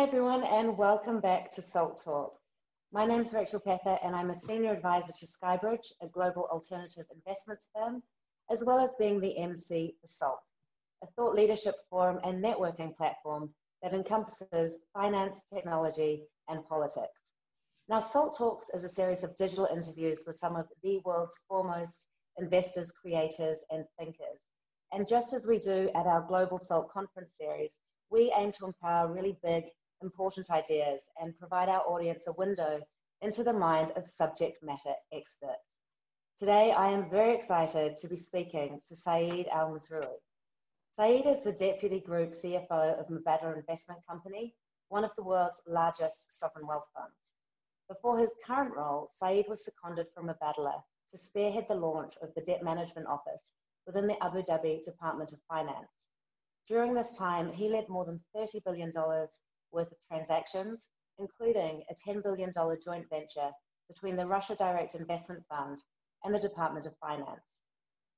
Hi, everyone, and welcome back to SALT Talks. My name is Rachel Pether, and I'm a senior advisor to Skybridge, a global alternative investments firm, as well as being the MC for SALT, a thought leadership forum and networking platform that encompasses finance, technology, and politics. Now, SALT Talks is a series of digital interviews with some of the world's foremost investors, creators, and thinkers. And just as we do at our Global SALT conference series, we aim to empower really big, important ideas and provide our audience a window into the mind of subject matter experts. Today, I am very excited to be speaking to Saeed Al Mazrui. Saeed is the Deputy Group CFO of Mubadala Investment Company, one of the world's largest sovereign wealth funds. Before his current role, Saeed was seconded from Mubadala to spearhead the launch of the Debt Management Office within the Abu Dhabi Department of Finance. During this time, he led more than $30 billion worth of transactions, including a $10 billion joint venture between the Russia Direct Investment Fund and the Department of Finance.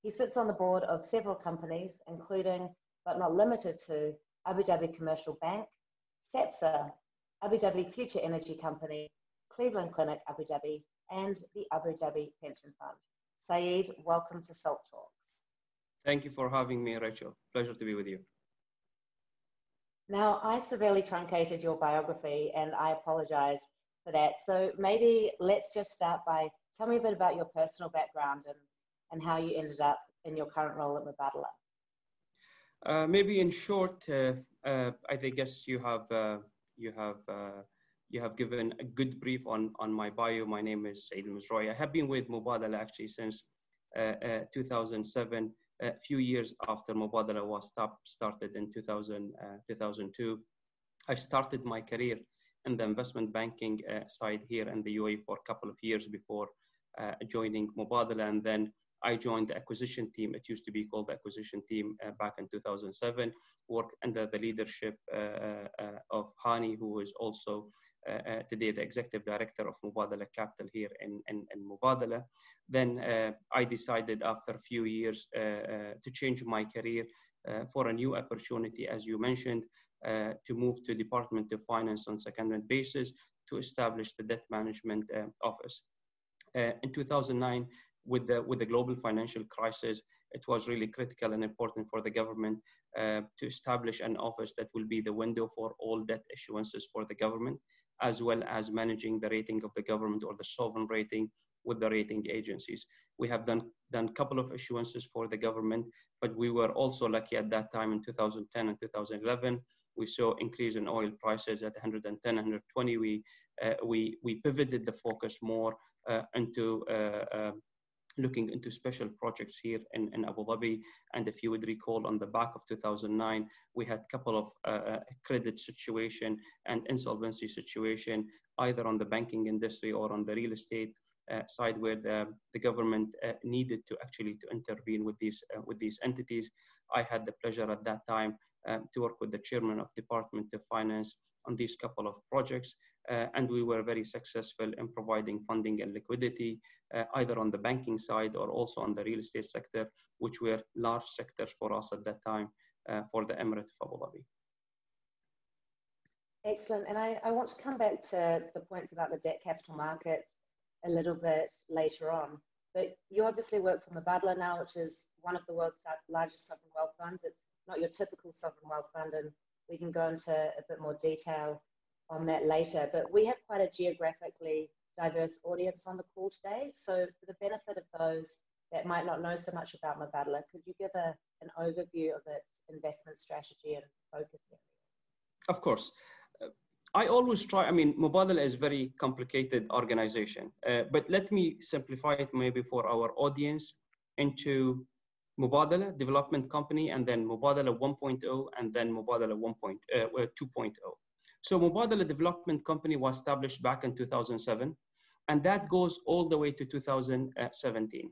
He sits on the board of several companies, including, but not limited to, Abu Dhabi Commercial Bank, CEPSA, Abu Dhabi Future Energy Company, Cleveland Clinic Abu Dhabi, and the Abu Dhabi Pension Fund. Saeed, welcome to SALT Talks. Thank you for having me, Rachel. Pleasure to be with you. Now, I severely truncated your biography and I apologize for that. So maybe let's just start by tell me a bit about your personal background and, and how you ended up in your current role at Mubadala. Uh, maybe in short, uh, uh, I guess you have uh, you have uh, you have given a good brief on on my bio. My name is Saeed Mazrui. I have been with Mubadala actually since uh, 2007 a few years after Mubadala was stop, started in 2000, uh, 2002, I started my career in the investment banking uh, side here in the UAE for a couple of years before uh, joining Mubadala. And then I joined the acquisition team. It used to be called the acquisition team uh, back in 2007, worked under the leadership uh, uh, of Hani, who is also uh, uh, today the executive director of Mubadala Capital here in, in, in Mubadala. Then uh, I decided after a few years to change my career for a new opportunity, as you mentioned, to move to Department of Finance on a secondment basis to establish the debt management office. in 2009, with the with the global financial crisis, it was really critical and important for the government uh, to establish an office that will be the window for all debt issuances for the government, as well as managing the rating of the government or the sovereign rating with the rating agencies. We have done done a couple of issuances for the government, but we were also lucky at that time in 2010 and 2011. We saw increase in oil prices at 110, 120. We uh, we we pivoted the focus more uh, into uh, uh, looking into special projects here in, in Abu Dhabi. And if you would recall, on the back of 2009, we had a couple of uh, uh, credit situation and insolvency situation, either on the banking industry or on the real estate uh, side, where the, the government uh, needed to actually to intervene with these uh, with these entities. I had the pleasure at that time um, to work with the chairman of Department of Finance on these couple of projects. Uh, and we were very successful in providing funding and liquidity, uh, either on the banking side or also on the real estate sector, which were large sectors for us at that time uh, for the Emirate of Abu Dhabi. Excellent. And I, I want to come back to the points about the debt capital markets a little bit later on. But you obviously work for Mubadala now, which is one of the world's largest sovereign wealth funds. It's not your typical sovereign wealth fund, and we can go into a bit more detail on that later. But we have quite a geographically diverse audience on the call today. So for the benefit of those that might not know so much about Mubadala, could you give a, an overview of its investment strategy and focus areas? Of course. Uh, I always try, I mean, Mubadala is a very complicated organization, uh, but let me simplify it maybe for our audience into Mubadala Development Company, and then Mubadala 1.0, and then Mubadala 1. Uh, 2.0. So Mubadala Development Company was established back in 2007, and that goes all the way to 2017.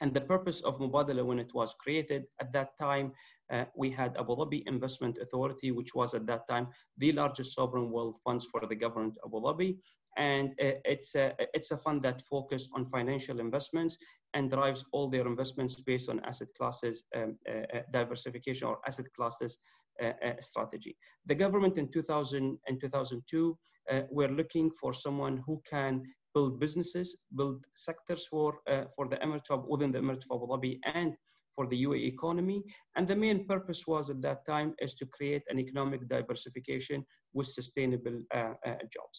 And the purpose of Mubadala when it was created at that time, uh, we had Abu Dhabi Investment Authority, which was at that time the largest sovereign wealth funds for the government of Abu Dhabi. And uh, it's, a, it's a fund that focuses on financial investments and drives all their investments based on asset classes um, uh, uh diversification or asset classes uh, strategy. The government in 2000 and 2002 were looking for someone who can build businesses, build sectors for, for the Emirate of, within the Emirate of Abu Dhabi and for the UAE economy. And the main purpose was at that time is to create an economic diversification with sustainable uh, uh, jobs.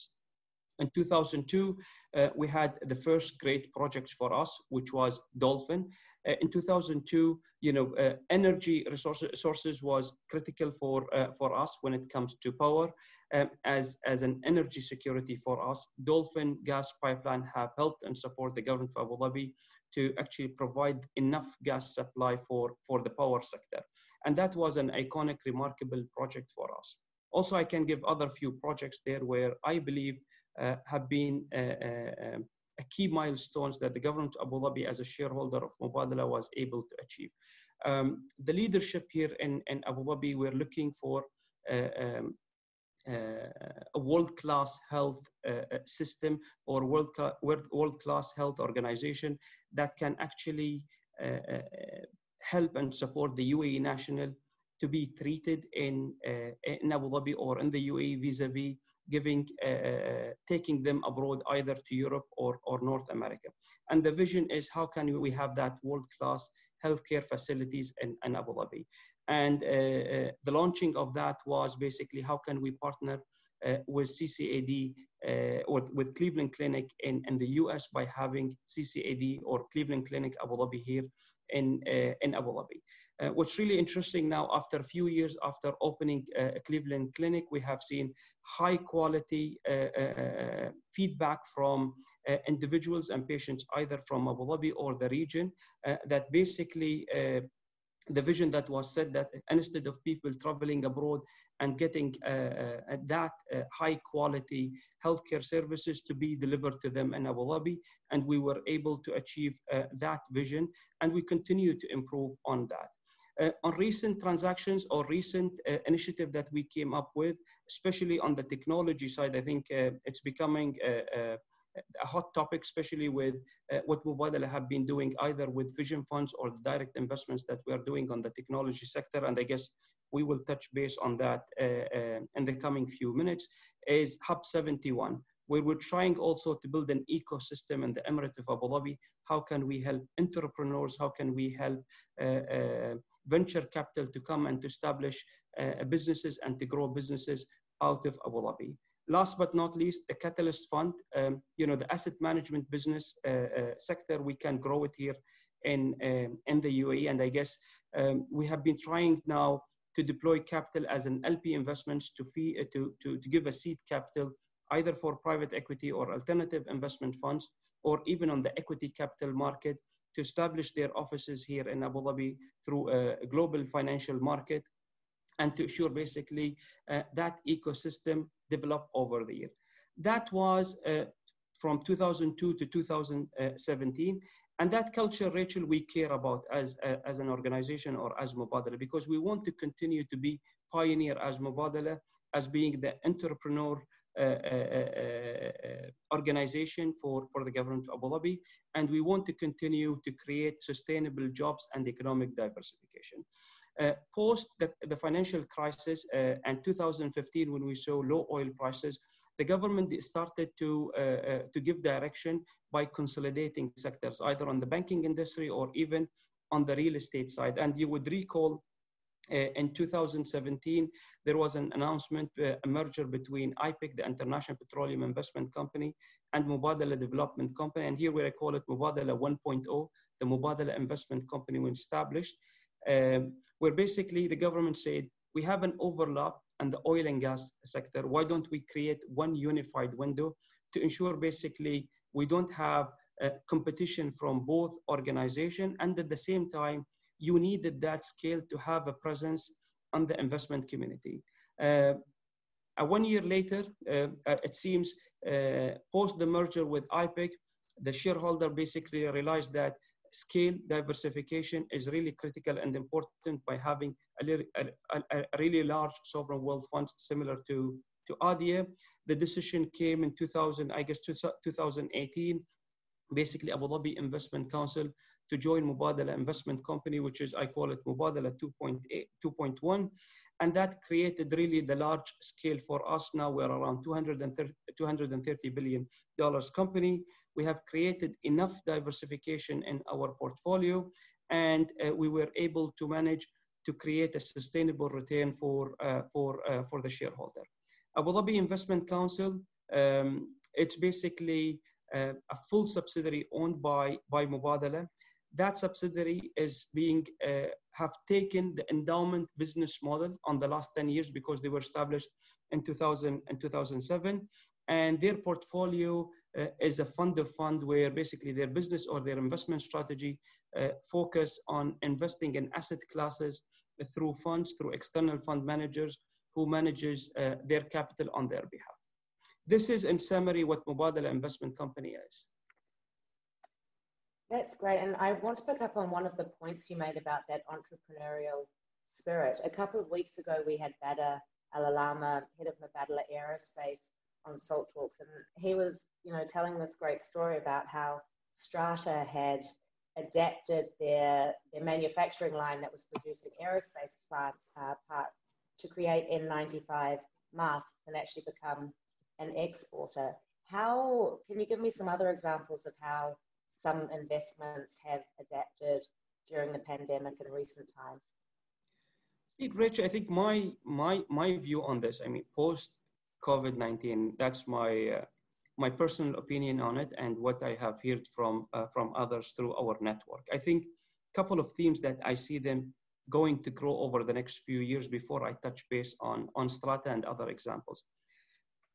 In 2002, uh, we had the first great projects for us, which was Dolphin. Uh, in 2002, you know, uh, energy resources, sources was critical for uh, for us when it comes to power. Um, as as an energy security for us, Dolphin gas pipeline have helped and support the government of Abu Dhabi to actually provide enough gas supply for, for the power sector. And that was an iconic, remarkable project for us. Also, I can give other few projects there where I believe have been uh, uh, um, key milestones that the government of Abu Dhabi as a shareholder of Mubadala was able to achieve. Um, the leadership here in, in Abu Dhabi, we're looking for uh, um, uh, a world-class health uh, uh, system or world-class world class health organization that can actually help and support the UAE national to be treated in, in Abu Dhabi or in the UAE vis-a-vis giving, uh, taking them abroad either to Europe or, or North America. And the vision is how can we have that world-class healthcare facilities in, in Abu Dhabi. And uh, uh, the launching of that was basically how can we partner uh, with CCAD or with Cleveland Clinic in, in the US by having CCAD or Cleveland Clinic Abu Dhabi here in, in Abu Dhabi. Uh, what's really interesting now, after a few years after opening uh, a Cleveland Clinic, we have seen high quality uh, feedback from individuals and patients, either from Abu Dhabi or the region, that basically the vision that was set that instead of people traveling abroad and getting uh, uh, that uh, high quality healthcare services to be delivered to them in Abu Dhabi. And we were able to achieve uh, that vision and we continue to improve on that. Uh, on recent transactions or recent uh, initiative that we came up with, especially on the technology side, I think it's becoming a hot topic, especially with uh, what Mubadala have been doing either with vision funds or the direct investments that we are doing on the technology sector. And I guess we will touch base on that uh, uh, in the coming few minutes, is Hub 71, where we're trying also to build an ecosystem in the Emirate of Abu Dhabi. How can we help entrepreneurs? How can we help uh, uh, venture capital to come and to establish uh, businesses and to grow businesses out of Abu Dhabi? last but not least, the Catalyst Fund, um, you know, the asset management business uh, uh, sector, we can grow it here in, um, in the UAE. And I guess um, we have been trying now to deploy capital as an LP investments to, fee, uh, to, to, to give a seed capital either for private equity or alternative investment funds, or even on the equity capital market to establish their offices here in Abu Dhabi through a global financial market and to ensure basically uh, that ecosystem develop over the year. That was uh, from 2002 to 2017. And that culture, Rachel, we care about as, uh, as an organization or as Mubadala because we want to continue to be pioneer as Mubadala, as being the entrepreneur organization for, for the government of Abu Dhabi. And we want to continue to create sustainable jobs and economic diversification. Uh, post the, the, financial crisis uh, and 2015, when we saw low oil prices, the government started to, uh, uh, to give direction by consolidating sectors, either on the banking industry or even on the real estate side. And you would recall uh, in 2017, there was an announcement, uh, a merger between IPIC, the International Petroleum Investment Company, and Mubadala Development Company. And here we call it Mubadala 1.0, the Mubadala Investment Company was established um, where basically the government said, we have an overlap in the oil and gas sector. Why don't we create one unified window to ensure basically we don't have uh, competition from both organizations and at the same time, you needed that scale to have a presence on the investment community. Uh, one year later, uh, uh, it seems, uh, post the merger with IPIC, the shareholder basically realized that scale diversification is really critical and important by having a, a, a, a really large sovereign wealth fund similar to, to ADIA. The decision came in 2000, I guess 2018, basically Abu Dhabi Investment Council to join Mubadala Investment Company, which is, I call it Mubadala 2.1. And that created really the large scale for us. Now we're around 230, 230 billion dollars company. We have created enough diversification in our portfolio and uh, we were able to manage to create a sustainable return for, uh, for, uh, for the shareholder. Abu Dhabi Investment Council, um, it's basically uh, a full subsidiary owned by, by Mubadala that subsidiary is being uh, have taken the endowment business model on the last 10 years because they were established in 2000 and 2007 and their portfolio uh, is a fund of fund where basically their business or their investment strategy uh, focus on investing in asset classes through funds through external fund managers who manages uh, their capital on their behalf. This is in summary what mubadala investment company is that's great. And I want to pick up on one of the points you made about that entrepreneurial spirit. A couple of weeks ago, we had Badr Al-Olama, head of Mubadala Aerospace, on Salt Talks, and he was, you know, telling this great story about how Strata had adapted their their manufacturing line that was producing aerospace plant uh, parts to create N95 masks and actually become an exporter. How can you give me some other examples of how some investments have adapted during the pandemic in recent times? See, Rich, I think my my my view on this. I mean, post COVID nineteen, that's my uh, my personal opinion on it, and what I have heard from uh, from others through our network. I think a couple of themes that I see them going to grow over the next few years before I touch base on on Strata and other examples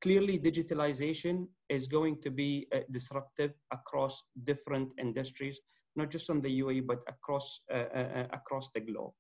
clearly digitalization is going to be uh, disruptive across different industries not just on the UAE but across uh, uh, uh, across the globe.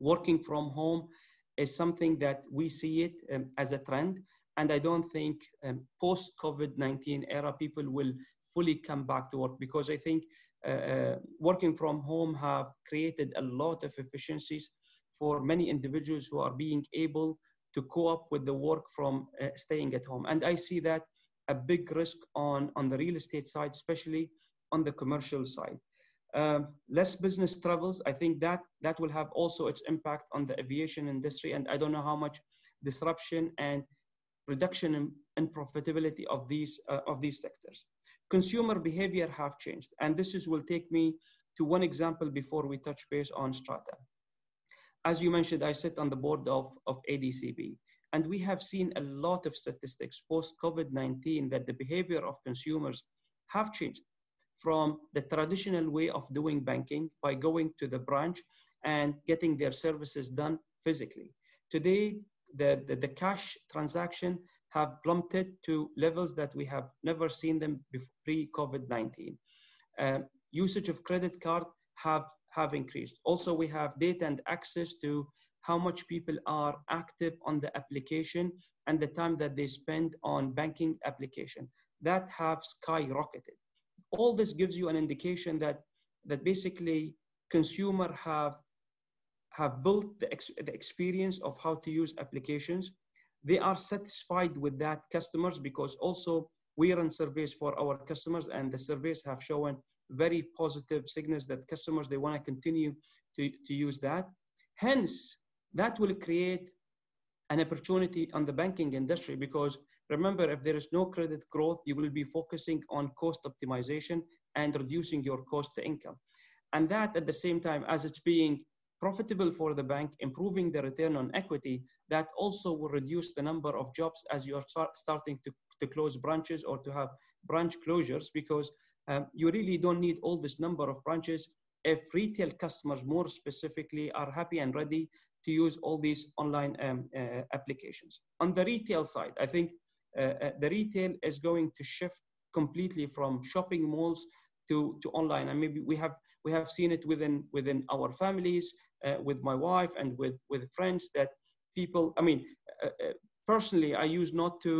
Working from home is something that we see it um, as a trend and i don't think um, post covid-19 era people will fully come back to work because i think uh, uh, working from home have created a lot of efficiencies for many individuals who are being able to co-op with the work from uh, staying at home. And I see that a big risk on, on the real estate side, especially on the commercial side. Um, less business travels, I think that that will have also its impact on the aviation industry. And I don't know how much disruption and reduction in, in profitability of these, uh, of these sectors. Consumer behavior have changed. And this is, will take me to one example before we touch base on strata as you mentioned, I sit on the board of, of ADCB, and we have seen a lot of statistics post COVID 19 that the behavior of consumers have changed from the traditional way of doing banking by going to the branch and getting their services done physically. Today, the, the, the cash transaction have plummeted to levels that we have never seen them pre-COVID-19. Uh, usage of credit card have have increased. Also, we have data and access to how much people are active on the application and the time that they spend on banking application. That have skyrocketed. All this gives you an indication that, that basically consumer have, have built the, ex, the experience of how to use applications. They are satisfied with that customers because also we run surveys for our customers and the surveys have shown very positive signals that customers, they want to continue to, to use that. Hence, that will create an opportunity on the banking industry because remember, if there is no credit growth, you will be focusing on cost optimization and reducing your cost to income. And that at the same time, as it's being profitable for the bank, improving the return on equity, that also will reduce the number of jobs as you're start, starting to, to close branches or to have branch closures because um, you really don't need all this number of branches if retail customers more specifically are happy and ready to use all these online um, uh, applications. On the retail side, I think uh, uh, the retail is going to shift completely from shopping malls to, to online. And maybe we have we have seen it within within our families, uh, with my wife and with with friends that people. I mean, uh, uh, personally, I use not to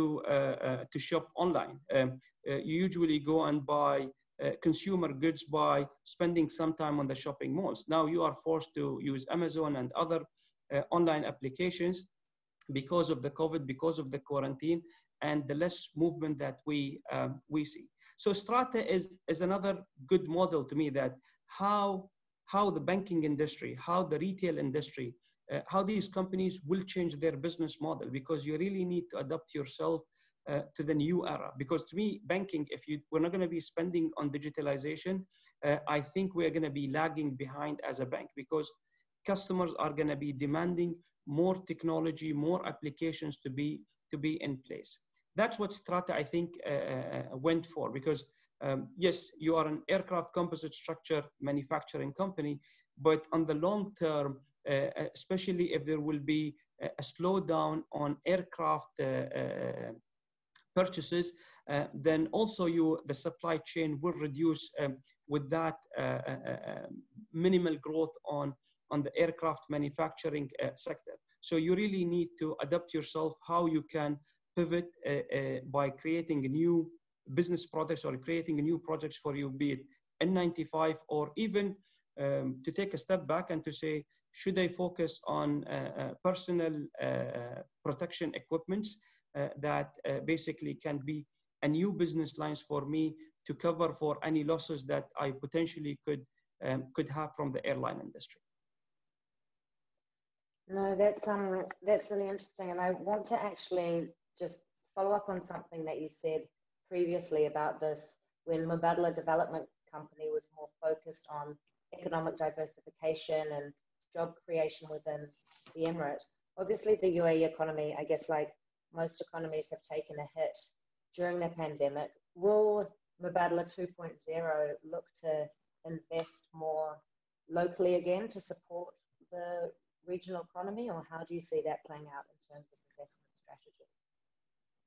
to shop online. Um, you usually go and buy uh, consumer goods by spending some time on the shopping malls. Now you are forced to use Amazon and other uh, online applications because of the COVID, because of the quarantine, and the less movement that we um, we see. So Strata is is another good model to me that how how the banking industry, how the retail industry, uh, how these companies will change their business model because you really need to adapt yourself uh, to the new era. Because to me, banking, if you we're not going to be spending on digitalization, uh, I think we're going to be lagging behind as a bank because customers are going to be demanding more technology, more applications to be to be in place. That's what Strata, I think, uh, uh went for because um, yes, you are an aircraft composite structure manufacturing company, but on the long term, uh, uh especially if there will be a slowdown on aircraft uh, uh purchases, uh, then also you the supply chain will reduce um, with that minimal growth on on the aircraft manufacturing sector. So you really need to adapt yourself how you can pivot uh, uh, by creating new business products or creating new projects for you, be it N95 or even um, to take a step back and to say, should I focus on uh, uh personal uh, protection equipments that basically can be a new business lines for me to cover for any losses that I potentially could um, could have from the airline industry. No, that's um that's really interesting, and I want to actually just follow up on something that you said previously about this when Mubadala Development Company was more focused on economic diversification and job creation within the Emirate. Obviously, the UAE economy, I guess, like most economies, have taken a hit during the pandemic. Will Mubadala 2.0 look to invest more locally again to support the regional economy, or how do you see that playing out in terms of investment strategy?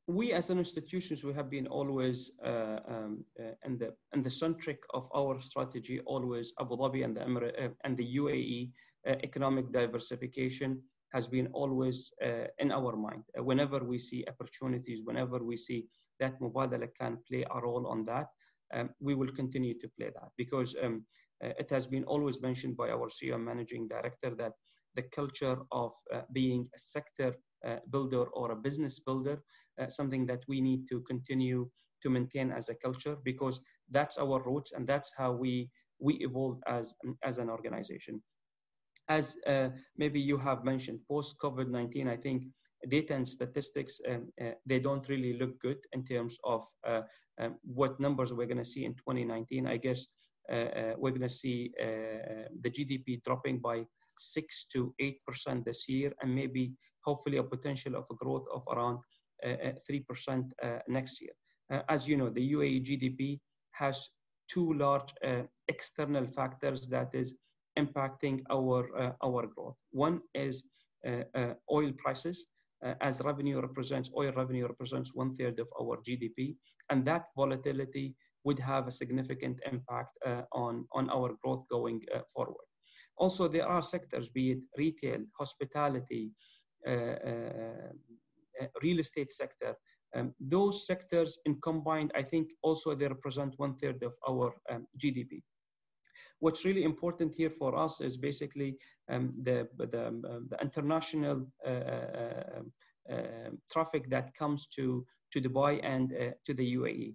we as an institutions we have been always uh, um, uh, in the in the centric of our strategy always Abu Dhabi and the Emirate, uh, and the UAE economic diversification has been always uh, in our mind uh, whenever we see opportunities whenever we see that Mubadala can play a role on that um, we will continue to play that because um, it has been always mentioned by our CEO managing director that the culture of being a sector uh, builder or a business builder, uh, something that we need to continue to maintain as a culture because that's our roots and that's how we we evolve as as an organization. As uh, maybe you have mentioned, post COVID nineteen, I think data and statistics um, uh, they don't really look good in terms of uh, um, what numbers we're going to see in 2019. I guess uh, we're going to see the GDP dropping by six to eight percent this year, and maybe hopefully a potential of a growth of around uh, uh, three percent uh, next year. as you know, the UAE GDP has two large external factors that is impacting our our growth. One is oil prices. Uh, as revenue represents, oil revenue represents one third of our GDP, and that volatility would have a significant impact uh, on, on our growth going uh, forward. Also, there are sectors, be it retail, hospitality, uh, uh, uh, real estate sector. Um, those sectors in combined, I think also they represent one third of our um, GDP. What's really important here for us is basically um, the, the, um, the international uh, uh, uh, traffic that comes to, to Dubai and to the UAE.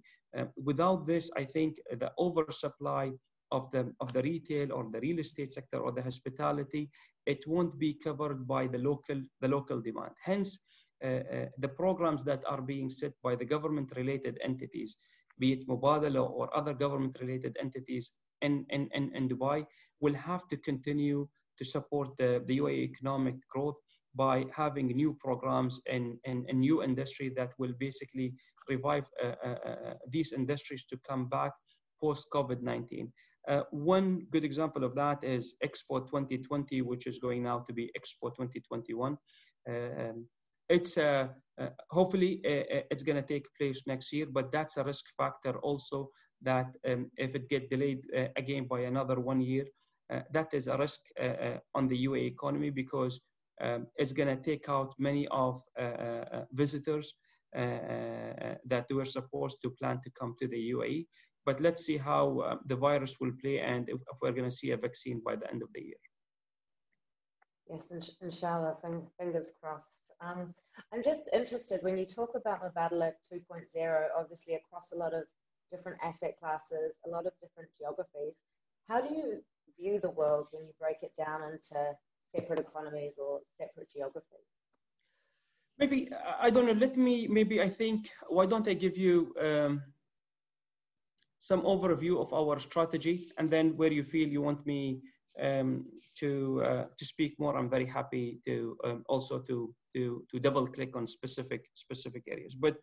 without this, I think the oversupply of the of the retail or the real estate sector or the hospitality, it won't be covered by the local the local demand. Hence, uh, uh, the programs that are being set by the government-related entities, be it Mubadala or other government-related entities in, in, in Dubai, will have to continue to support the, the UAE economic growth by having new programs and, and, and new industry that will basically revive uh, uh, uh these industries to come back post COVID-19. Uh, one good example of that is Expo 2020, which is going now to be Expo 2021. Um, it's uh, uh, hopefully uh, uh, it's going to take place next year, but that's a risk factor also that um, if it get delayed uh, again by another one year, that is a risk on the UAE economy because um, it's going to take out many of visitors that were supposed to plan to come to the UAE but let's see how uh, the virus will play and if, if we're going to see a vaccine by the end of the year. Yes, inshallah, fingers crossed. Um, I'm just interested when you talk about Mubadala 2.0, obviously across a lot of different asset classes, a lot of different geographies. How do you view the world when you break it down into separate economies or separate geographies? Maybe, I don't know, let me, maybe I think, why don't I give you um, some overview of our strategy and then where you feel you want me um, to uh, to speak more, I'm very happy to um, also to to to double click on specific specific areas. But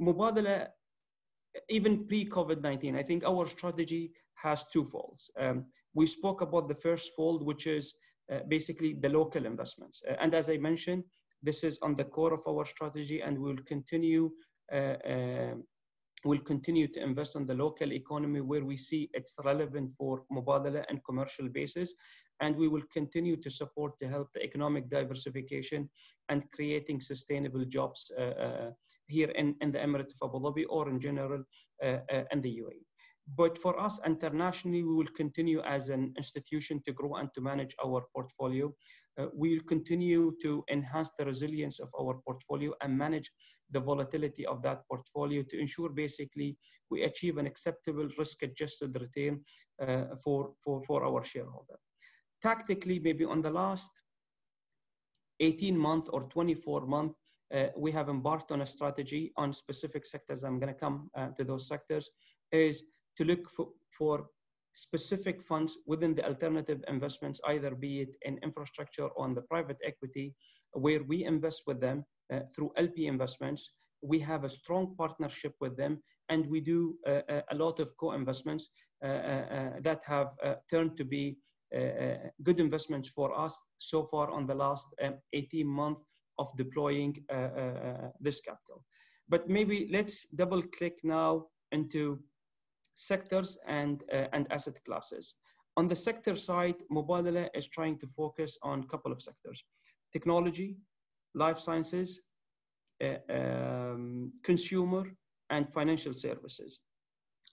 Mubadala, even pre COVID 19, I think our strategy has two folds. Um, we spoke about the first fold, which is uh, basically the local investments. Uh, and as I mentioned, this is on the core of our strategy, and we'll continue uh, uh will continue to invest on the local economy where we see it's relevant for Mubadala and commercial basis. And we will continue to support to help the economic diversification and creating sustainable jobs uh, uh, here in, in the Emirate of Abu Dhabi or in general uh, uh in the UAE. But for us internationally, we will continue as an institution to grow and to manage our portfolio. Uh, we'll continue to enhance the resilience of our portfolio and manage the volatility of that portfolio to ensure basically we achieve an acceptable risk-adjusted return uh, for, for, for our shareholder. Tactically, maybe on the last 18 month or 24 month, we have embarked on a strategy on specific sectors. I'm going to come uh, to those sectors. Is to look for, for specific funds within the alternative investments, either be it in infrastructure or on the private equity, where we invest with them uh, through LP investments. We have a strong partnership with them, and we do uh, uh a lot of co-investments uh, uh, that have turned to be good investments for us so far on the last um, 18 months of deploying this capital. But maybe let's double click now into sectors and, uh, and asset classes. On the sector side, Mubadala is trying to focus on a couple of sectors. Technology, life sciences, uh, um, consumer, and financial services.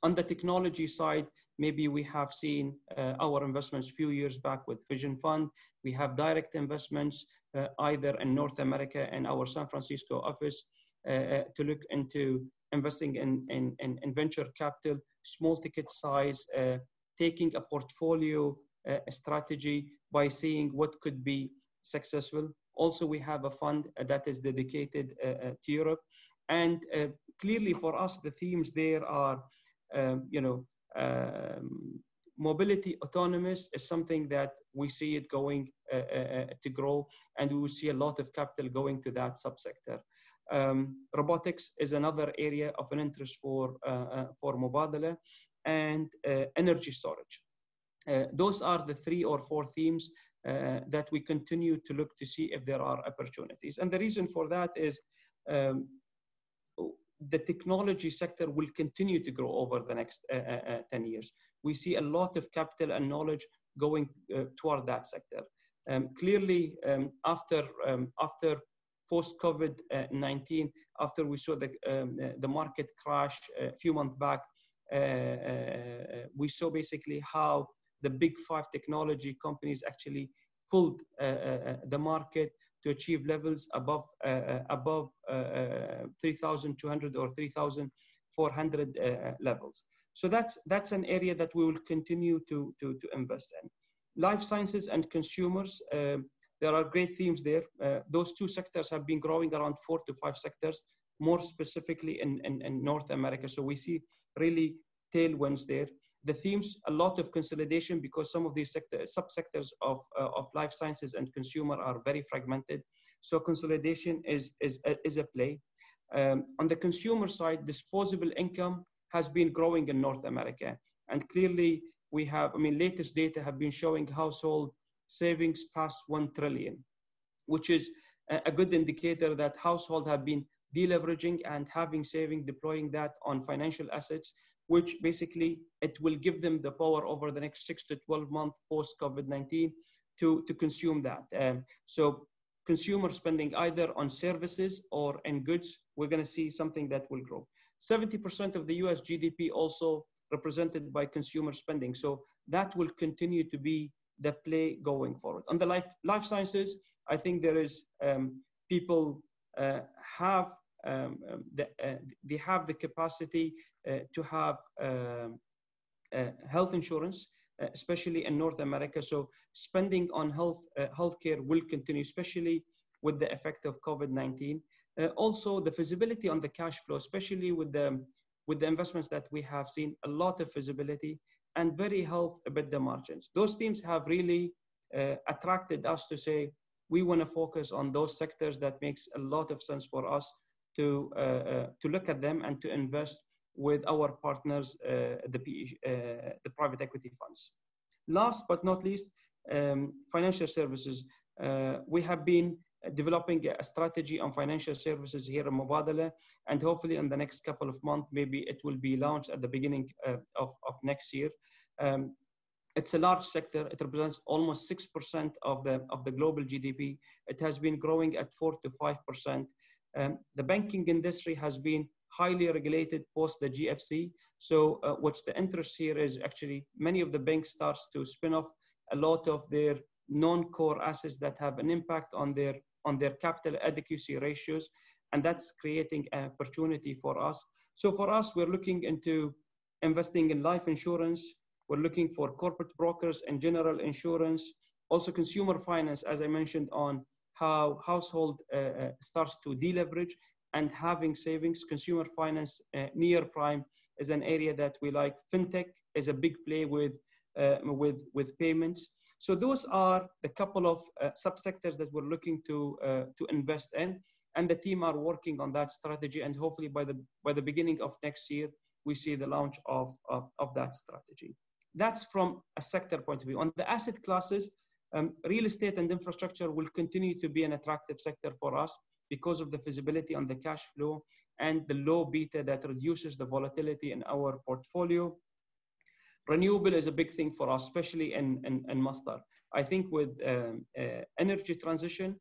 On the technology side, maybe we have seen uh, our investments a few years back with Vision Fund. We have direct investments uh, either in North America and our San Francisco office uh, uh to look into investing in, in, in, venture capital, small ticket size, uh, taking a portfolio uh, strategy by seeing what could be successful. Also, we have a fund that is dedicated uh, uh to Europe. And uh, clearly for us, the themes there are, um, you know, um, mobility autonomous is something that we see it going uh, to grow and we will see a lot of capital going to that subsector. Um, robotics is another area of an interest for, uh, uh, for Mubadala and uh, energy storage. those are the three or four themes that we continue to look to see if there are opportunities. And the reason for that is um, the technology sector will continue to grow over the next uh, uh, 10 years. We see a lot of capital and knowledge going uh, toward that sector. Um, clearly, um, after, um, after post COVID 19, after we saw the, um, the market crash a few months back, uh, uh, we saw basically how the big five technology companies actually pulled uh, uh, uh, the market to achieve levels above uh, above 3,200 or 3,400 levels. So that's that's an area that we will continue to to, to invest in. Life sciences and consumers. Um, there are great themes there. Uh, those two sectors have been growing around four to five sectors, more specifically in, in, in North America. So we see really tailwinds there. The themes, a lot of consolidation because some of these sector, subsectors of, uh, of life sciences and consumer are very fragmented. So consolidation is, is, is a play. Um, on the consumer side, disposable income has been growing in North America. And clearly we have, I mean, latest data have been showing household savings past 1 trillion, which is a good indicator that households have been deleveraging and having saving, deploying that on financial assets, which basically it will give them the power over the next six to 12 months post COVID-19 to, to consume that. Um, so consumer spending either on services or in goods, we're to see something that will grow. 70% of the US GDP also represented by consumer spending. So that will continue to be the play going forward. On the life, life sciences, I think there is um, people uh, have um, um the, uh, they have the capacity uh, to have um, uh, health insurance, uh, especially in North America. So spending on health healthcare will continue, especially with the effect of COVID-19. also, the visibility on the cash flow, especially with the with the investments that we have seen, a lot of visibility and very health EBITDA margins. Those teams have really uh, attracted us to say we want to focus on those sectors that makes a lot of sense for us to uh, uh, to look at them and to invest with our partners, uh, the the private equity funds. Last but not least, um, financial services. We have been developing a strategy on financial services here in Mubadala, and hopefully in the next couple of months, maybe it will be launched at the beginning uh, of, of next year. Um, it's a large sector. It represents almost 6% of the, of the global GDP. It has been growing at 4 to 5%. Um, the banking industry has been highly regulated post the GFC. So uh, what's the interest here is actually many of the banks starts to spin off a lot of their non-core assets that have an impact on their on their capital adequacy ratios, and that's creating an opportunity for us. So for us, we're looking into investing in life insurance. We're looking for corporate brokers and general insurance, also consumer finance, as I mentioned on how household uh, uh, starts to deleverage and having savings. Consumer finance uh, near prime is an area that we like. Fintech is a big play with, with, with payments. So those are the couple of uh, subsectors that we're looking to, uh, to invest in. And the team are working on that strategy. And hopefully by the, by the beginning of next year, we see the launch of, of, of that strategy. That's from a sector point of view. On the asset classes, um, real estate and infrastructure will continue to be an attractive sector for us because of the visibility on the cash flow and the low beta that reduces the volatility in our portfolio. Renewable is a big thing for us, especially in, in, in Masdar. I think with um, uh, energy transition,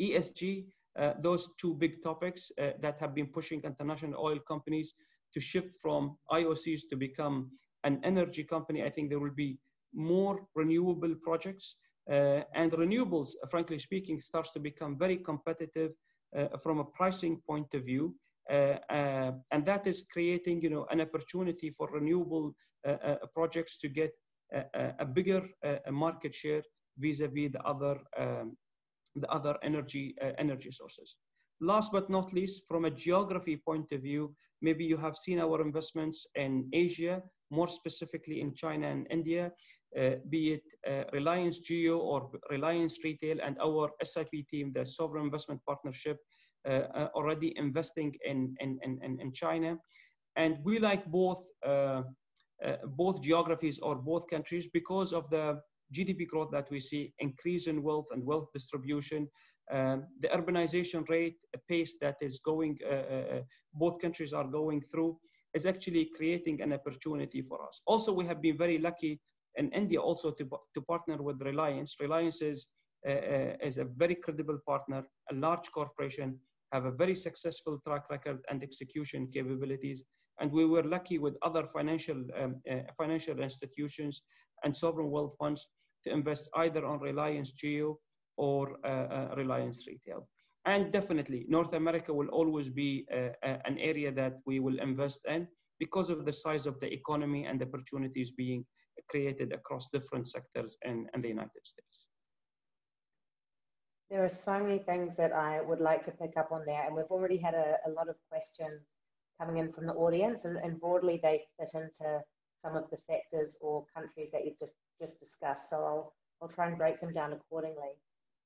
ESG, uh, those two big topics uh, that have been pushing international oil companies to shift from IOCs to become an energy company, I think there will be more renewable projects. Uh, and renewables, frankly speaking, starts to become very competitive uh, from a pricing point of view. Uh, uh, and that is creating, you know, an opportunity for renewable uh, projects to get a, a bigger market share vis-a-vis the other um, the other energy energy sources. Last but not least, from a geography point of view, maybe you have seen our investments in Asia, more specifically in China and India, uh, be it uh, Reliance Jio or Reliance Retail and our SIP team, the Sovereign Investment Partnership, uh, uh, already investing in, in, in, in China. And we like both, uh, both geographies or both countries because of the GDP growth that we see, increase in wealth and wealth distribution, um, the urbanization rate a pace that is going, uh, uh, both countries are going through, is actually creating an opportunity for us. Also, we have been very lucky in India also to, to partner with Reliance. Reliance is, uh, is a very credible partner, a large corporation have a very successful track record and execution capabilities. And we were lucky with other financial, um, uh, financial institutions and sovereign wealth funds to invest either on Reliance Jio or uh, uh, Reliance Retail. And definitely, North America will always be uh, uh, an area that we will invest in because of the size of the economy and the opportunities being created across different sectors in, in the United States. There are so many things that I would like to pick up on there, and we've already had a, a lot of questions coming in from the audience, and, and, broadly they fit into some of the sectors or countries that you've just, just discussed. So I'll, I'll try and break them down accordingly.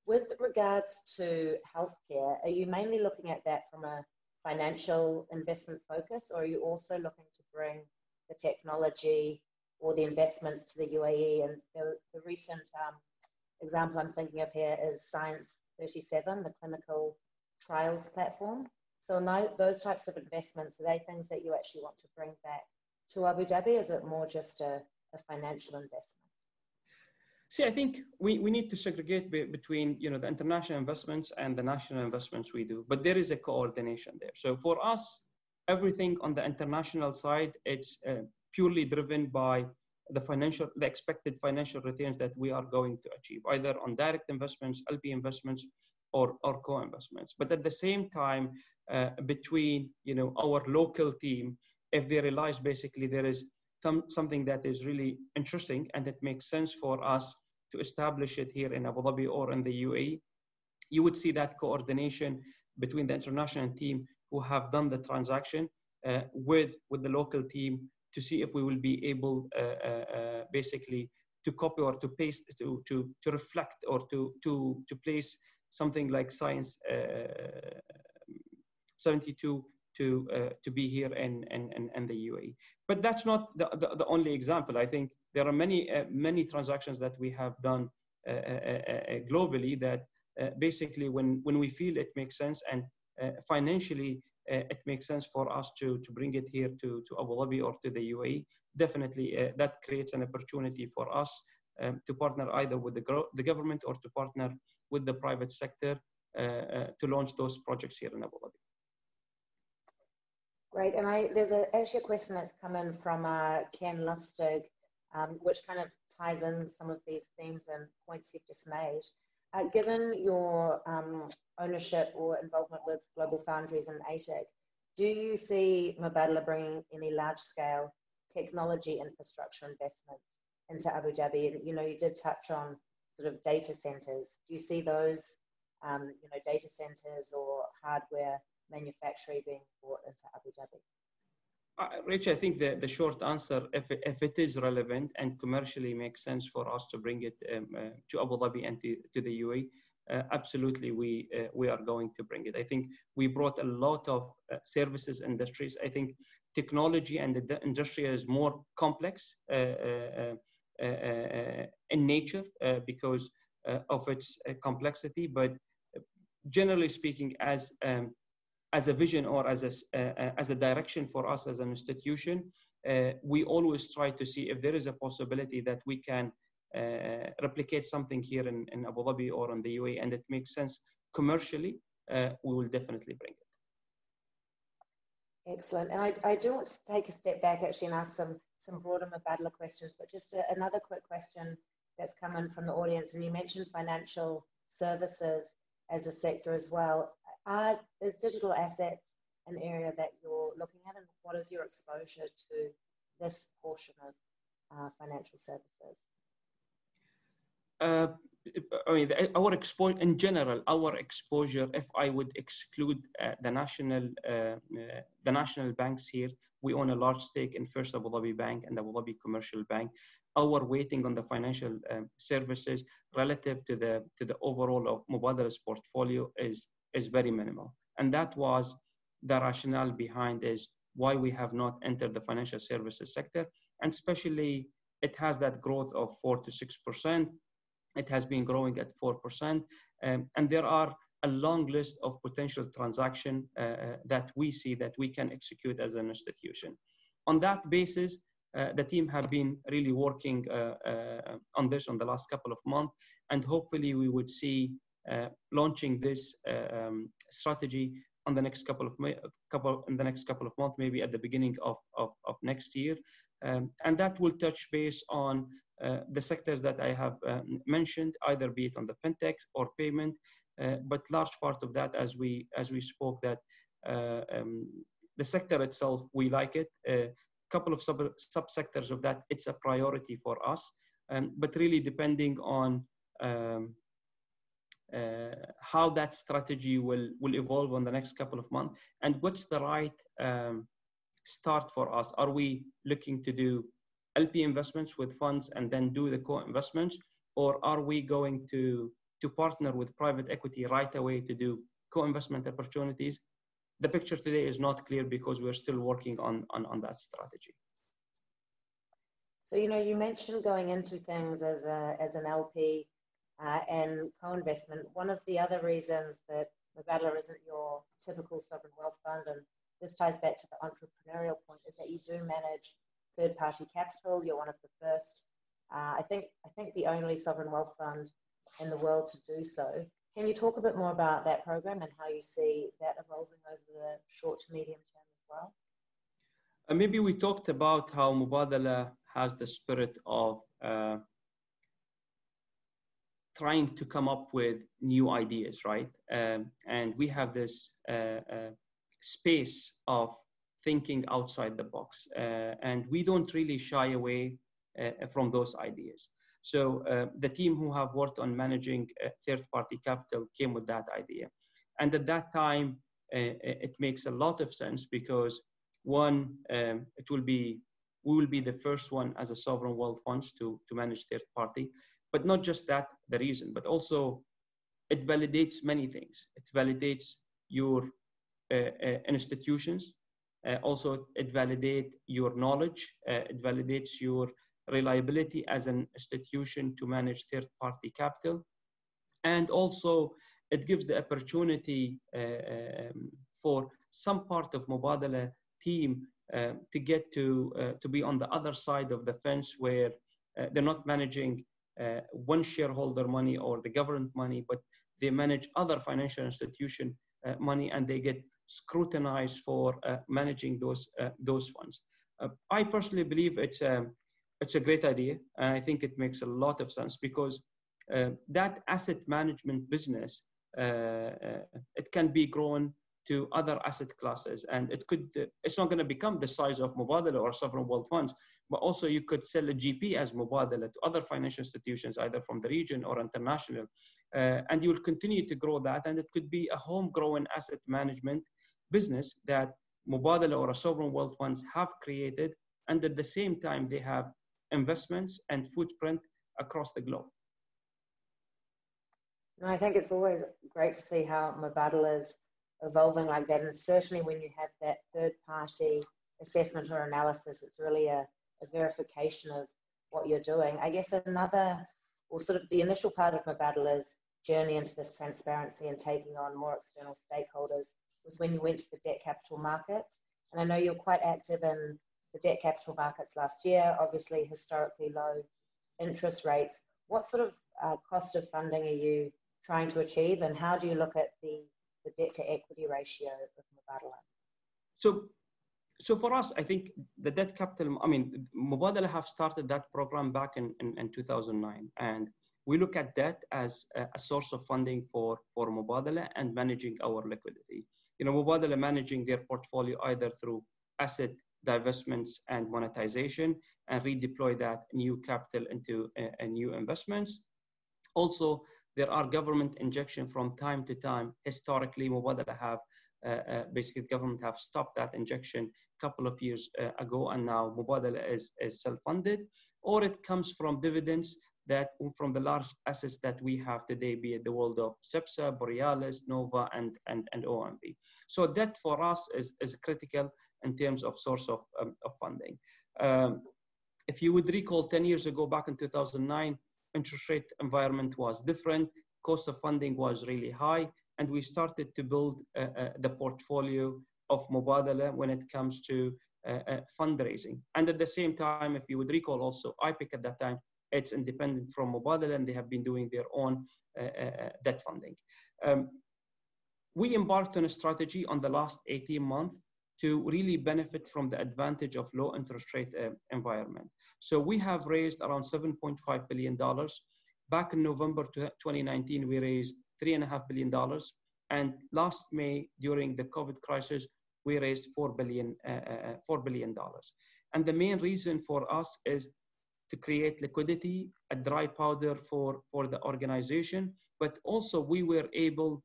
With regards to healthcare, are you mainly looking at that from a financial investment focus, or are you also looking to bring the technology or the investments to the UAE? And the, the recent um, example I'm thinking of here is Science 37, the clinical trials platform. So now those types of investments, are they things that you actually want to bring back to Abu Dhabi? Is it more just a, a financial investment? See, I think we, we need to segregate be, between you know the international investments and the national investments we do, but there is a coordination there. So for us, everything on the international side, it's uh, purely driven by the financial, the expected financial returns that we are going to achieve, either on direct investments, LP investments, or, or co-investments. But at the same time, uh, between you know our local team, if they realize basically there is some, something that is really interesting and it makes sense for us to establish it here in Abu Dhabi or in the UAE, you would see that coordination between the international team who have done the transaction uh, with with the local team to see if we will be able uh, uh, uh basically to copy or to paste to to to reflect or to to to place something like science uh, 72 to uh, to be here in, in, in, the UAE. But that's not the, the, the, only example. I think there are many uh, many transactions that we have done uh globally that basically when when we feel it makes sense and financially it makes sense for us to to bring it here to to Abu Dhabi or to the UAE. Definitely, that creates an opportunity for us um, to partner either with the, the government or to partner with the private sector to launch those projects here in Abu Dhabi. Great, and I, there's a, actually a question that's come in from uh, Ken Lustig, um, which kind of ties in some of these themes and points you've just made. Uh, given your um, ownership or involvement with Global Foundries and ATIC, do you see Mubadala bringing any large-scale technology infrastructure investments into Abu Dhabi? And, you know, you did touch on sort of data centers. Do you see those, um, you know, data centers or hardware manufacturing being brought into Abu Dhabi? Uh, Rich, I think the, the short answer, if it, if it is relevant and commercially makes sense for us to bring it um, uh, to Abu Dhabi and to, to the UAE, uh, absolutely we uh, we are going to bring it. I think we brought a lot of uh, services industries. I think technology and the industry is more complex uh, in nature because of its complexity, but generally speaking, as um, as a vision or as a, uh, as a direction for us as an institution, uh, we always try to see if there is a possibility that we can uh, replicate something here in, in Abu Dhabi or in the UAE and it makes sense commercially, uh, we will definitely bring it. Excellent. And I, I do want to take a step back actually and ask some, some broader Mubadala questions, but just a, another quick question that's come in from the audience. And you mentioned financial services as a sector as well. Uh, is digital assets an area that you're looking at, and what is your exposure to this portion of uh, financial services? Uh, I mean, our exposure in general, our exposure, if I would exclude uh, the national, uh, uh, the national banks here, we own a large stake in First Abu Dhabi Bank and Abu Dhabi Commercial Bank. Our weighting on the financial um, services relative to the to the overall of Mubadala's portfolio is is very minimal. And that was the rationale behind is why we have not entered the financial services sector. And especially it has that growth of four to 6%. It has been growing at 4%. Um, and there are a long list of potential transaction uh, uh, that we see that we can execute as an institution. On that basis, uh, the team have been really working uh, uh, on this on the last couple of months, and hopefully we would see launching this uh, um, strategy on the next couple of couple in the next couple of months, maybe at the beginning of, of, of next year. Um, and that will touch base on uh, the sectors that I have um, mentioned, either be it on the fintech or payment, uh, but large part of that, as we as we spoke, that uh, um, the sector itself, we like it. A couple of sub subsectors of that, it's a priority for us, um, but really depending on um, uh, how that strategy will, will evolve on the next couple of months and what's the right um, start for us. Are we looking to do LP investments with funds and then do the co-investments or are we going to, to partner with private equity right away to do co-investment opportunities? The picture today is not clear because we're still working on, on, on that strategy. So, you know, you mentioned going into things as, a, as an LP uh, and co-investment. One of the other reasons that Mubadala isn't your typical sovereign wealth fund, and this ties back to the entrepreneurial point, is that you do manage third-party capital. You're one of the first, uh, I think, I think the only sovereign wealth fund in the world to do so. Can you talk a bit more about that program and how you see that evolving over the short to medium term as well? Uh, maybe we talked about how Mubadala has the spirit of uh, trying to come up with new ideas, right? Um, and we have this uh, uh, space of thinking outside the box, uh, and we don't really shy away uh, from those ideas. So uh, the team who have worked on managing third-party capital came with that idea, and at that time it makes a lot of sense because one, um, it will be we will be the first one as a sovereign wealth funds to, to manage third party. But not just that, the reason, but also it validates many things. It validates your uh, uh, institutions. Uh, also, it validates your knowledge. Uh, it validates your reliability as an institution to manage third-party capital. And also, it gives the opportunity uh, um, for some part of Mubadala team uh, to get to, to be on the other side of the fence where they're not managing Uh, one shareholder money or the government money, but they manage other financial institution uh, money and they get scrutinized for uh, managing those uh, those funds. Uh, I personally believe it's a it's a great idea, and I think it makes a lot of sense because that asset management business it can be grown to other asset classes. And it could, it's not going to become the size of Mubadala or sovereign wealth funds, but also you could sell a GP as Mubadala to other financial institutions, either from the region or international. Uh, and you will continue to grow that. And it could be a homegrown asset management business that Mubadala or sovereign wealth funds have created. And at the same time, they have investments and footprint across the globe. I think it's always great to see how Mubadala's evolving like that. And certainly when you have that third party assessment or analysis, it's really a, a verification of what you're doing. I guess another, or sort of the initial part of Mubadala's journey into this transparency and taking on more external stakeholders was when you went to the debt capital markets. And I know you're quite active in the debt capital markets last year, obviously historically low interest rates. What sort of uh, cost of funding are you trying to achieve and how do you look at the the debt to equity ratio of Mubadala? So, so for us, I think the debt capital, I mean, Mubadala have started that program back in, in, in 2009. And we look at debt as a, a, source of funding for, for Mubadala and managing our liquidity. You know, Mubadala managing their portfolio either through asset divestments and monetization and redeploy that new capital into a, a new investments. Also, there are government injection from time to time. Historically, Mubadala have uh, uh, basically government have stopped that injection a couple of years uh, ago, and now Mubadala is, is self-funded, or it comes from dividends that from the large assets that we have today, be it the world of CEPSA, Borealis, Nova, and, and, and OMV. So that for us is, is critical in terms of source of, um, of funding. Um, if you would recall 10 years ago, back in 2009, interest rate environment was different, cost of funding was really high, and we started to build uh, uh, the portfolio of Mubadala when it comes to uh, uh, fundraising. And at the same time, if you would recall also, IPIC at that time, it's independent from Mubadala and they have been doing their own uh, debt funding. Um, we embarked on a strategy on the last 18 months to really benefit from the advantage of low interest rate uh, environment. So we have raised around $7.5 billion. Back in November 2019, we raised $3.5 billion. And last May, during the COVID crisis, we raised $4 billion, uh, uh, $4 billion. And the main reason for us is to create liquidity, a dry powder for, for the organization, but also we were able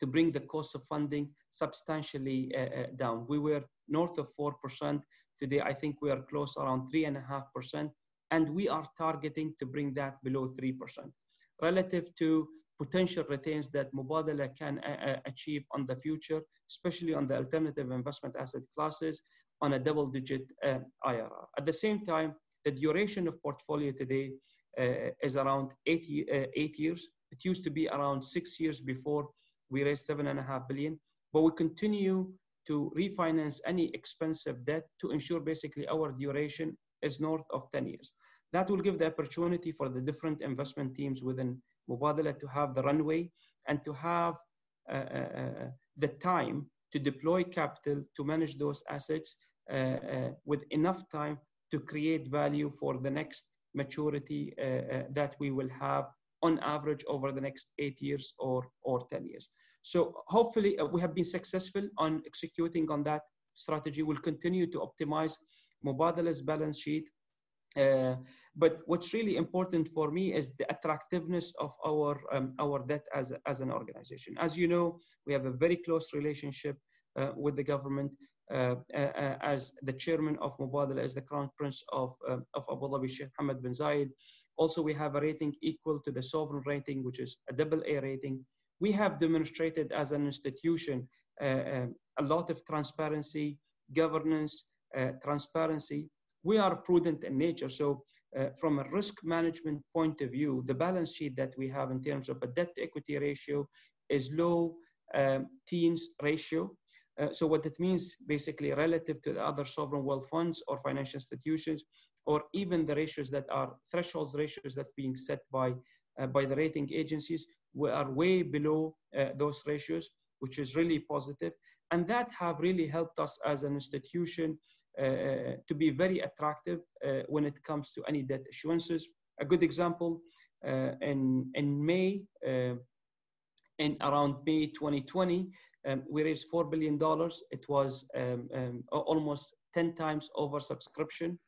to bring the cost of funding substantially uh, uh, down. We were north of 4%. Today, I think we are close around 3.5%, and we are targeting to bring that below 3%. Relative to potential returns that Mubadala can uh, uh achieve on the future, especially on the alternative investment asset classes on a double digit uh, IRR. At the same time, the duration of portfolio today uh, is around eight, eight years. It used to be around six years before we raised seven and a half billion, but we continue to refinance any expensive debt to ensure basically our duration is north of 10 years. That will give the opportunity for the different investment teams within Mubadala to have the runway and to have uh, uh, uh, the time to deploy capital to manage those assets with enough time to create value for the next maturity that we will have on average over the next eight years or, or 10 years. So hopefully we have been successful on executing on that strategy. We'll continue to optimize Mubadala's balance sheet. Uh, but what's really important for me is the attractiveness of our, um, our debt as, as an organization. As you know, we have a very close relationship uh, with the government. Uh, uh, uh as the chairman of Mubadala, as the crown prince of, uh, of Abu Dhabi, Sheikh Mohamed bin Zayed. Also, we have a rating equal to the sovereign rating, which is a double A rating. We have demonstrated as an institution um, a lot of transparency, governance, transparency, we are prudent in nature. So uh, from a risk management point of view, the balance sheet that we have in terms of a debt to equity ratio is low um, teens ratio. Uh, so what it means basically relative to the other sovereign wealth funds or financial institutions, or even the ratios that are thresholds ratios that being set by, uh, by the rating agencies, we are way below uh, those ratios, which is really positive. And that have really helped us as an institution uh, to be very attractive uh, when it comes to any debt issuances. A good example, uh, in, in May, in around May 2020, um, we raised $4 billion. It was um, um, almost 10 times oversubscription.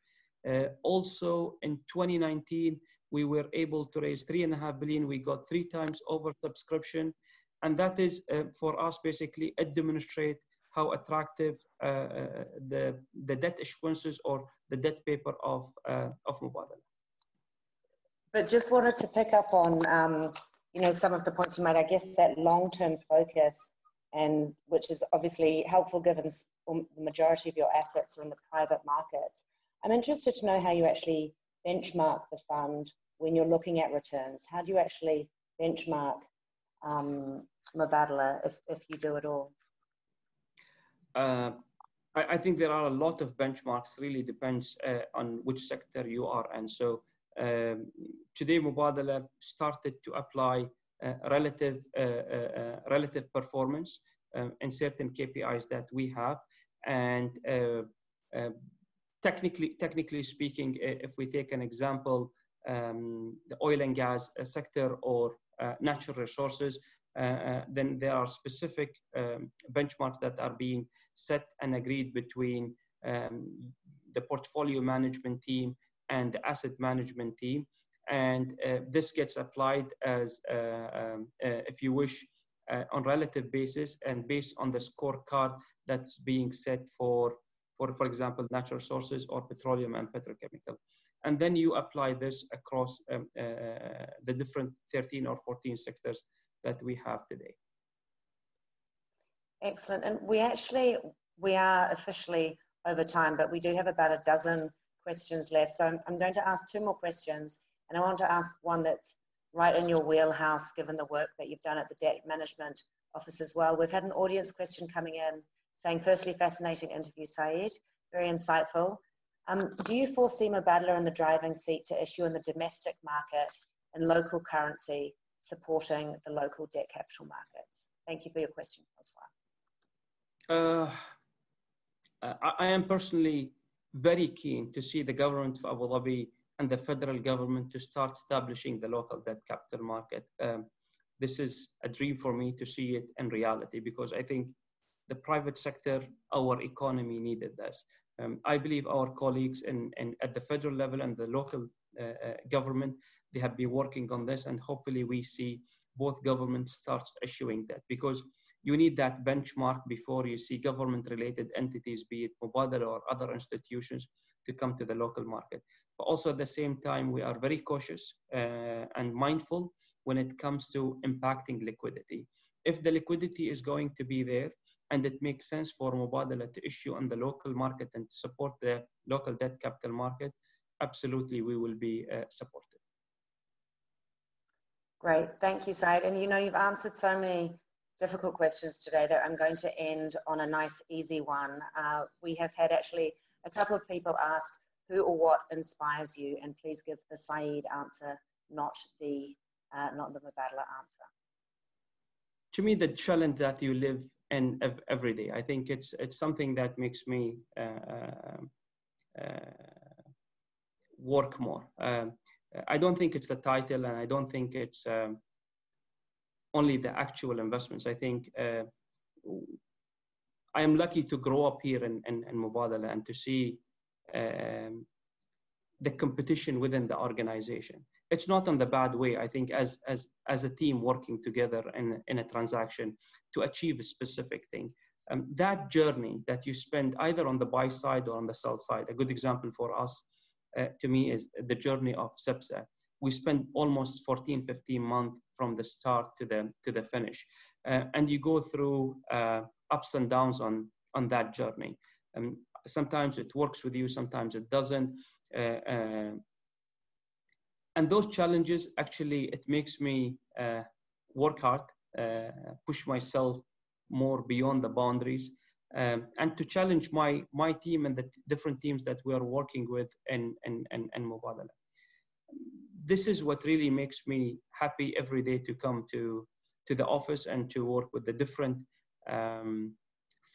Uh, also in 2019, we were able to raise three and a half billion. We got three times oversubscription. And that is uh, for us basically, it demonstrates how attractive uh, the, the debt issuances or the debt paper of, of Mubadala. But just wanted to pick up on, um, you know, some of the points you made. I guess that long-term focus, and which is obviously helpful given the majority of your assets are in the private markets. I'm interested to know how you actually benchmark the fund when you're looking at returns. How do you actually benchmark um, Mubadala if, if you do at all? Uh, I, I, think there are a lot of benchmarks. Really depends uh, on which sector you are, and so um, today Mubadala started to apply uh, relative uh, uh, relative performance um, in certain KPIs that we have, and technically technically speaking, if we take an example, um, the oil and gas sector or natural resources, uh, uh, then there are specific um, benchmarks that are being set and agreed between um, the portfolio management team and the asset management team. And uh, this gets applied as, um, if you wish, on relative basis and based on the scorecard that's being set for for, for example, natural sources or petroleum and petrochemical. And then you apply this across um, uh, the different 13 or 14 sectors that we have today. Excellent. And we actually, we are officially over time, but we do have about a dozen questions left. So I'm, I'm going to ask two more questions. And I want to ask one that's right in your wheelhouse, given the work that you've done at the Debt Management Office as well. We've had an audience question coming in saying, firstly, fascinating interview, Saeed, very insightful. Um, do you foresee Mubadala in the driving seat to issue in the domestic market in local currency supporting the local debt capital markets? Thank you for your question, Oswald. Uh, I am personally very keen to see the government of Abu Dhabi and the federal government to start establishing the local debt capital market. Um, this is a dream for me to see it in reality because I think the private sector, our economy needed this. Um, I believe our colleagues in, in, at the federal level and the local uh, uh, government they have been working on this, and hopefully we see both governments start issuing that because you need that benchmark before you see government-related entities, be it Mubadala or other institutions, to come to the local market. But also at the same time, we are very cautious uh, and mindful when it comes to impacting liquidity. If the liquidity is going to be there and it makes sense for Mubadala to issue on the local market and support the local debt capital market, absolutely we will be uh, supportive. Great, thank you, Saeed. And you know, you've answered so many difficult questions today that I'm going to end on a nice, easy one. Uh, we have had actually a couple of people ask who or what inspires you, and please give the Saeed answer, not the uh, not the Mubadala answer. To me, the challenge that you live and ev- every day. I think it's it's something that makes me uh, uh, work more. Um, I don't think it's the title, and I don't think it's um, only the actual investments. I think uh, I am lucky to grow up here in, in, in Mubadala and to see um, the competition within the organization. It's not in the bad way. I think as, as, as a team working together in, in a transaction to achieve a specific thing. Um, that journey that you spend either on the buy side or on the sell side, a good example for us uh, to me is the journey of CEPSA. We spent almost 14, 15 months from the start to the, to the finish. Uh, and you go through uh, ups and downs on, on that journey. Um, sometimes it works with you, sometimes it doesn't. Uh, uh, and those challenges actually, it makes me uh, work hard, push myself more beyond the boundaries um, and to challenge my my team and the different teams that we are working with in in, in, in Mubadala. This is what really makes me happy every day to come to to the office and to work with the different um,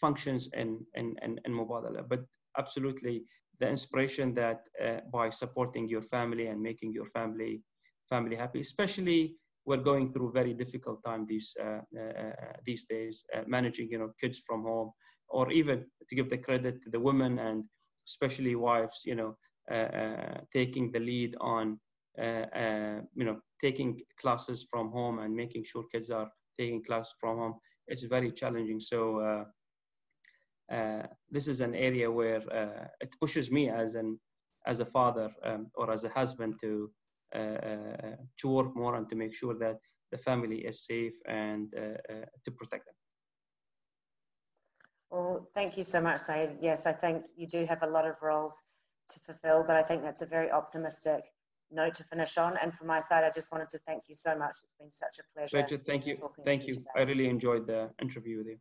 functions in, in, in, in Mubadala. But absolutely, the inspiration that uh, by supporting your family and making your family family happy, especially we're going through very difficult time these uh, uh, these days, uh, managing you know kids from home, or even to give the credit to the women and especially wives, you know, taking the lead on you know taking classes from home and making sure kids are taking classes from home. It's very challenging. So. Uh, this is an area where uh, it pushes me as an as a father um, or as a husband to uh, to work more and to make sure that the family is safe and to protect them. Well, thank you so much, Saeed. Yes, I think you do have a lot of roles to fulfill, but I think that's a very optimistic note to finish on. And from my side, I just wanted to thank you so much. It's been such a pleasure. Thank you. Thank you. I really enjoyed the interview with you.